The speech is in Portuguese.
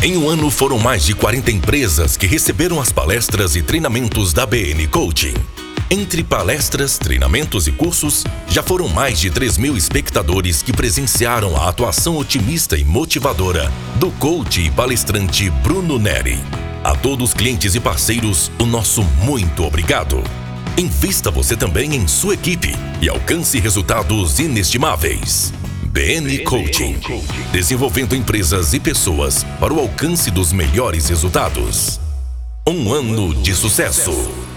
Em um ano foram mais de 40 empresas que receberam as palestras e treinamentos da BN Coaching. Entre palestras, treinamentos e cursos, já foram mais de 3 mil espectadores que presenciaram a atuação otimista e motivadora do coach e palestrante Bruno Neri. A todos os clientes e parceiros, o nosso muito obrigado. Invista você também em sua equipe e alcance resultados inestimáveis. BN Coaching desenvolvendo empresas e pessoas para o alcance dos melhores resultados. Um ano de sucesso.